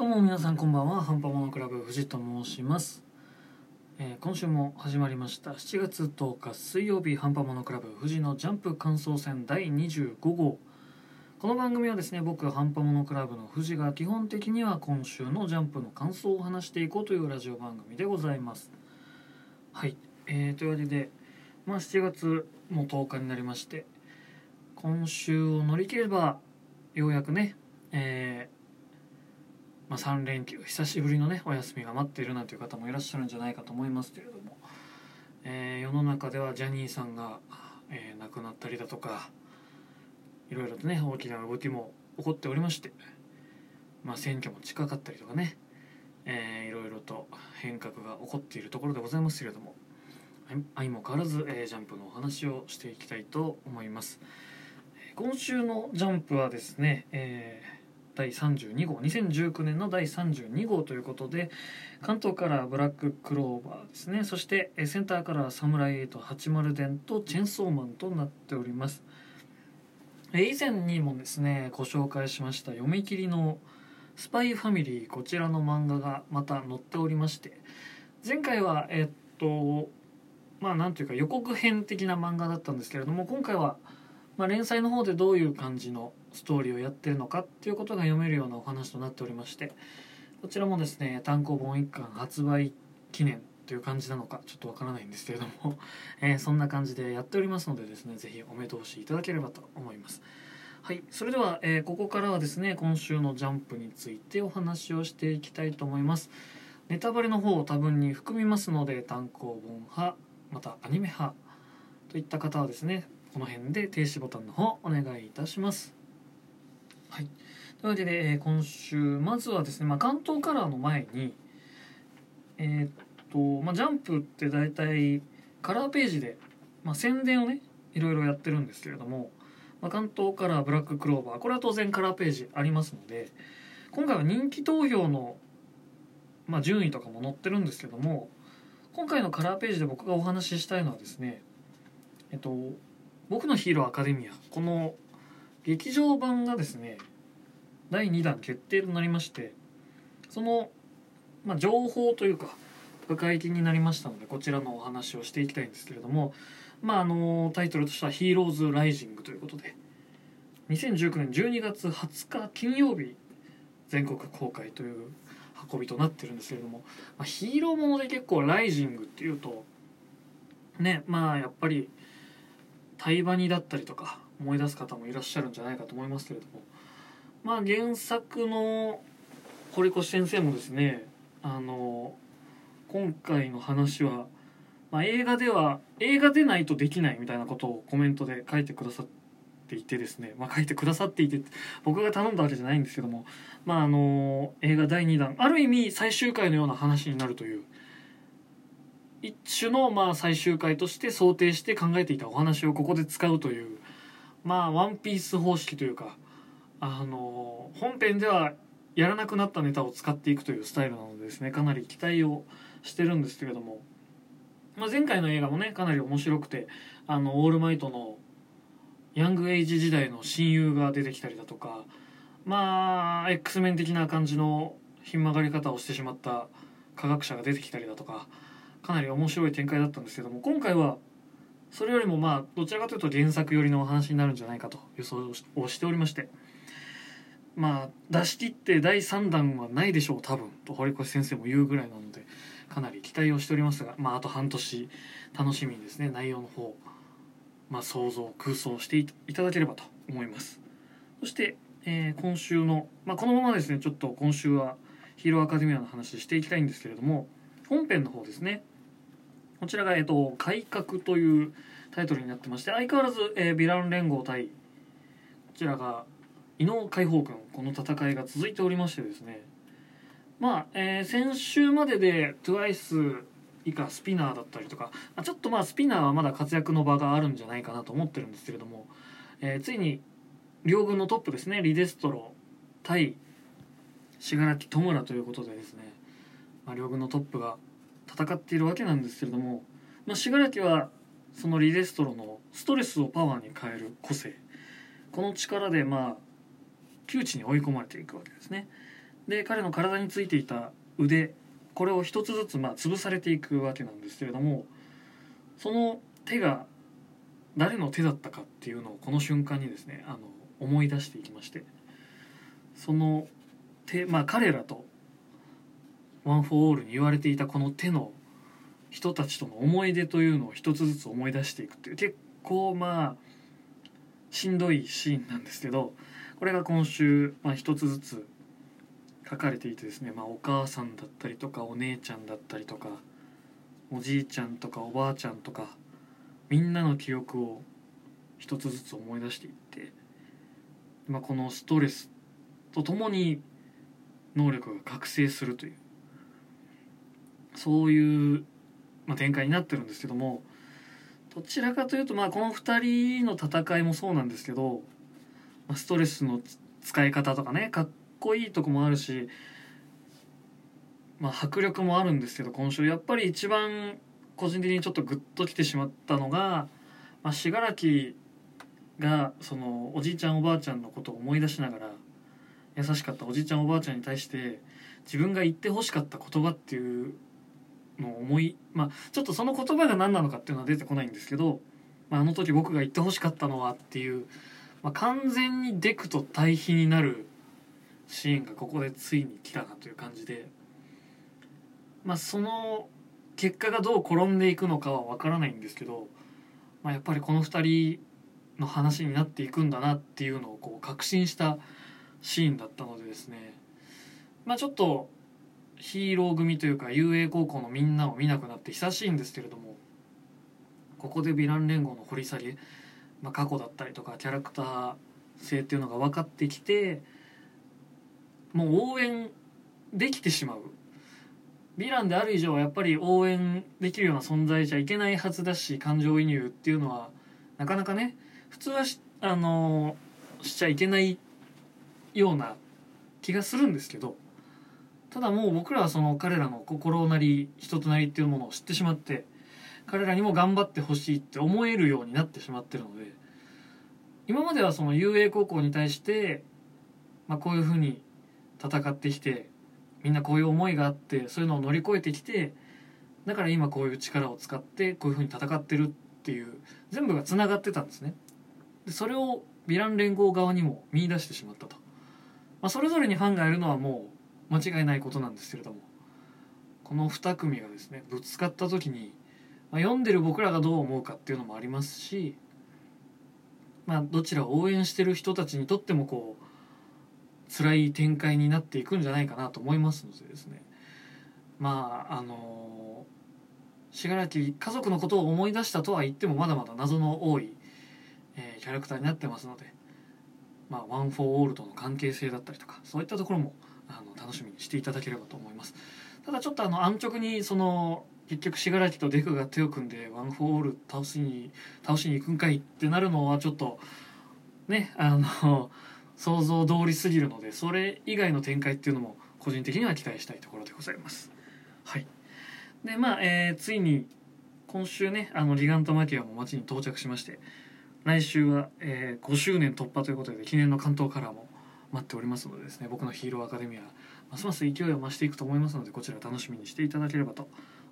どうも皆さんこんばんは。ハンパモノクラブ藤と申します、えー今週も始まりました。7月10日水曜日ハンパモノクラブ藤のジャンプ感想戦第25号。この番組はですね僕ハンパモノクラブの藤が基本的には今週のジャンプの感想を話していこうというラジオ番組でございます。はい、えー、というわけでまあ7月も10日になりまして今週を乗り切ればようやくねえーまあ、3連休久しぶりのねお休みが待っているなんていう方もいらっしゃるんじゃないかと思いますけれども、えー世の中ではジャニーさんが、えー亡くなったりだとかいろいろとね大きな動きも起こっておりまして、まあ、選挙も近かったりとかね、えーいろいろと変革が起こっているところでございますけれども相も変わらず、えージャンプのお話をしていきたいと思います。今週のジャンプはですね、えー第32号2019年の第32号ということで関東からブラッククローバーですね。そしてセンターからサムライエイト80伝とチェンソーマンとなっております。以前にもですねご紹介しました読み切りの「スパイファミリー」こちらの漫画がまた載っておりまして前回はえっとまあなんというか予告編的な漫画だったんですけれども今回はまあ、連載の方でどういう感じのストーリーをやってるのかっていうことが読めるようなお話となっておりましてこちらもですね単行本1巻発売記念という感じなのかちょっとわからないんですけれども、えそんな感じでやっておりますのでですねぜひお目通しいただければと思います。はいそれでは、えーここからはですね今週のジャンプについてお話をしていきたいと思います。ネタバレの方を多分に含みますので単行本派またアニメ派といった方はですねこの辺で停止ボタンの方お願いいたします。はい、というわけで、えー今週まずはですね、まあ、関東カラーの前にえーっと、まあ、ジャンプって大体カラーページで、まあ、宣伝をねいろいろやってるんですけれども、まあ、関東カラーブラッククローバーこれは当然カラーページありますので今回は人気投票の、まあ、順位とかも載ってるんですけども今回のカラーページで僕がお話ししたいのはですねえっと僕のヒーローアカデミア。この劇場版がですね第2弾決定となりましてその、まあ、情報というかが解禁になりましたのでこちらのお話をしていきたいんですけれどもまああのタイトルとしては「ヒーローズ・ライジング」ということで2019年12月20日金曜日全国公開という運びとなってるんですけれども、まあ、ヒーローもので結構「ライジング」っていうとねまあやっぱりタイバニだったりとか思い出す方もいらっしゃるんじゃないかと思いますけれども。まあ原作の堀越先生もですねあの今回の話は、まあ、映画では映画でないとできないみたいなことをコメントで書いてくださっていてですね、まあ、書いてくださっていて僕が頼んだわけじゃないんですけども、まあ、あの映画第2弾ある意味最終回のような話になるという一種のまあ最終回として想定して考えていたお話をここで使うというまあワンピース方式というかあの本編ではやらなくなったネタを使っていくというスタイルなのでですね。かなり期待をしてるんですけれども、まあ、前回の映画もねかなり面白くてあのオールマイトのヤングエイジ時代の親友が出てきたりだとかまあ X メン的な感じのひん曲がり方をしてしまった科学者が出てきたりだとかかなり面白い展開だったんですけども今回はそれよりもまあどちらかというと原作寄りのお話になるんじゃないかと予想をしておりましてまあ出し切って第3弾はないでしょう多分と堀越先生も言うぐらいなのでかなり期待をしておりますがまああと半年楽しみにですね内容の方まあ想像空想していただければと思います。そして、えー今週の、まあ、このままですねちょっと今週はヒーローアカデミアの話していきたいんですけれども本編の方ですね。こちらが、えっと「改革」というタイトルになってまして相変わらず、えーヴィラン連合対こちらが伊能解放軍この戦いが続いておりましてですね。まあ、えー先週までで TWICE 以下スピナーだったりとかちょっとまあスピナーはまだ活躍の場があるんじゃないかなと思ってるんですけれども、えーついに両軍のトップですねリデストロ対死柄木弔ということでですね、まあ、両軍のトップが戦っているわけなんですけれども、まあ、死柄木はそのリデストロのストレスをパワーに変える個性。この力でまあ窮地に追い込まれていくわけですね。で彼の体についていた腕これを一つずつまあ潰されていくわけなんですけれどもその手が誰の手だったかっていうのをこの瞬間にですねあの思い出していきましてその手まあ彼らとワン・フォー・オールに言われていたこの手の人たちとの思い出というのを一つずつ思い出していくっていう結構まあしんどいシーンなんですけどこれが今週、まあ、一つずつ書かれていてですね、まあ、お母さんだったりとかお姉ちゃんだったりとかおじいちゃんとかおばあちゃんとかみんなの記憶を一つずつ思い出していって、まあ、このストレスとともに能力が覚醒するという。そういう、まあ、展開になってるんですけどもどちらかというと、まあ、この2人の戦いもそうなんですけど、まあ、ストレスの使い方とかねかっこいいとこもあるし、まあ、迫力もあるんですけど今週。やっぱり一番個人的にちょっとグッときてしまったのが、まあ、信楽がそのおじいちゃんおばあちゃんのことを思い出しながら優しかったおじいちゃんおばあちゃんに対して自分が言ってほしかった言葉っていうの思いまあちょっとその言葉が何なのかっていうのは出てこないんですけど、まあ、あの時僕が言ってほしかったのはっていう、まあ、完全にデクと対比になるシーンがここでついに来たなという感じでまあその結果がどう転んでいくのかは分からないんですけど、まあ、やっぱりこの2人の話になっていくんだなっていうのをこう確信したシーンだったのでですねまあちょっとヒーロー組というか遊泳高校のみんなを見なくなって久しいんですけれどもここでヴィラン連合の掘り下げ、まあ、過去だったりとかキャラクター性っていうのが分かってきてもう応援できてしまう。ヴィランである以上はやっぱり応援できるような存在じゃいけないはずだし感情移入っていうのはなかなかね普通はしあのしちゃいけないような気がするんですけどただもう僕らはその彼らの心なり人となりっていうものを知ってしまって彼らにも頑張ってほしいって思えるようになってしまってるので今まではその遊泳高校に対して、まあ、こういうふうに戦ってきてみんなこういう思いがあってそういうのを乗り越えてきてだから今こういう力を使ってこういうふうに戦ってるっていう全部がつながってたんですね。でそれをヴィラン連合側にも見出してしまったと、まあ、それぞれにファンがいるのはもう間違いないことなんですけれどもこの2組がですねぶつかった時に、まあ、読んでる僕らがどう思うかっていうのもありますしまあどちらを応援してる人たちにとってもこう辛い展開になっていくんじゃないかなと思いますのでですね。まああの死柄木家族のことを思い出したとは言ってもまだまだ謎の多い、えー、キャラクターになってますので、まあ、ワン・フォー・オールとの関係性だったりとかそういったところもあの楽しみにしていただければと思います。ただちょっとあの安直にその結局死柄木とデクが手を組んでワン・フォー・オール倒しに倒しに行くんかいってなるのはちょっとねあの想像通りすぎるのでそれ以外の展開っていうのも個人的には期待したいところでございます。はい。でまあ、えー、ついに今週ねあのリガントマキアも街に到着しまして来週は、えー、5周年突破ということで記念の関東カラーも待っておりますのでですね僕のヒーローアカデミアますます勢いを増していくと思いますのでこちら楽しみにしていただければと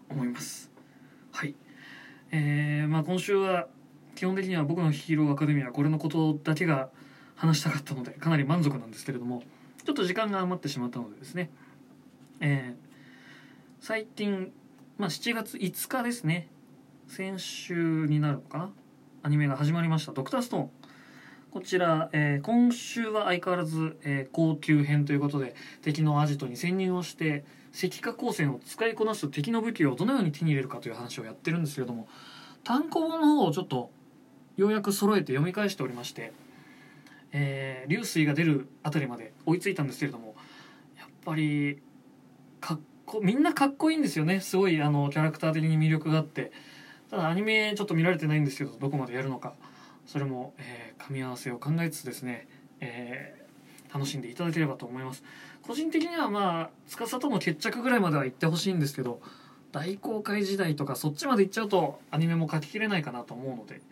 思います。はい。えー、まあ今週は基本的には僕のヒーローアカデミアこれのことだけが話したかったのでかなり満足なんですけれどもちょっと時間が余ってしまったのでですね、えー、最近、まあ、7月5日ですね先週になるのかなアニメが始まりました「ドクターストーン」こちら、えー、今週は相変わらず、えー、高級編ということで敵のアジトに潜入をして石化光線を使いこなす敵の武器をどのように手に入れるかという話をやってるんですけれども単行本の方をちょっとようやく揃えて読み返しておりましてえー、流水が出るあたりまで追いついたんですけれどもやっぱりかっこみんなかっこいいんですよね。すごいあのキャラクター的に魅力があって。ただアニメちょっと見られてないんですけどどこまでやるのか。それも、えー、組み合わせを考えつつですね、えー、楽しんでいただければと思います。個人的にはまあ司との決着ぐらいまでは行ってほしいんですけど大公開時代とかそっちまで行っちゃうとアニメも書ききれないかなと思うので、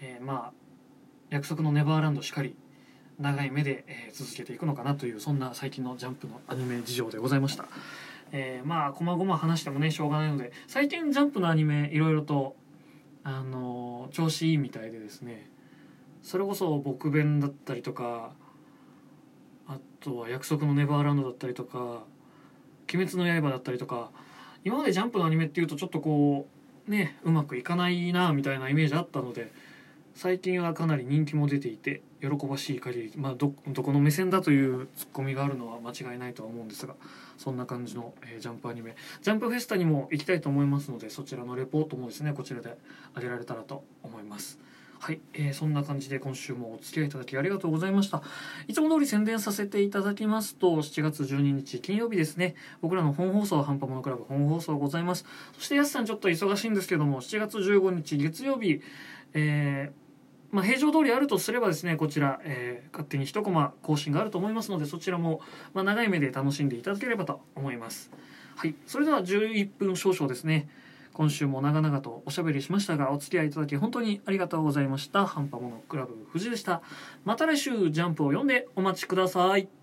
えー、まあ約束のネバーランドしかり長い目で、えー続けていくのかなというそんな最近のジャンプのアニメ事情でございました、えーまあこまごま話してもねしょうがないので最近ジャンプのアニメいろいろとあの調子いいみたいでですね。それこそ「僕弁」だったりとかあとは「約束のネバーランド」だったりとか「鬼滅の刃」だったりとか今までジャンプのアニメっていうとちょっとこうねうまくいかないなみたいなイメージあったので最近はかなり人気も出ていて喜ばしい限り、まあ、どどこの目線だというツッコミがあるのは間違いないとは思うんですがそんな感じの、えージャンプアニメ。ジャンプフェスタにも行きたいと思いますのでそちらのレポートもですねこちらで上げられたらと思います。はい、えーそんな感じで今週もお付き合いいただきありがとうございました。いつも通り宣伝させていただきますと7月12日金曜日ですね。僕らの本放送ハンパモノクラブ本放送ございます。そしてやすさんちょっと忙しいんですけども7月15日月曜日えーまあ、平常通りあるとすればですねこちら、えー勝手に1コマ更新があると思いますのでそちらも、まあ、長い目で楽しんでいただければと思います。はい。それでは11分少々ですね。今週も長々とおしゃべりしましたがお付き合いいただき本当にありがとうございました。ハンパモノクラブ藤でした。また来週ジャンプを読んでお待ちください。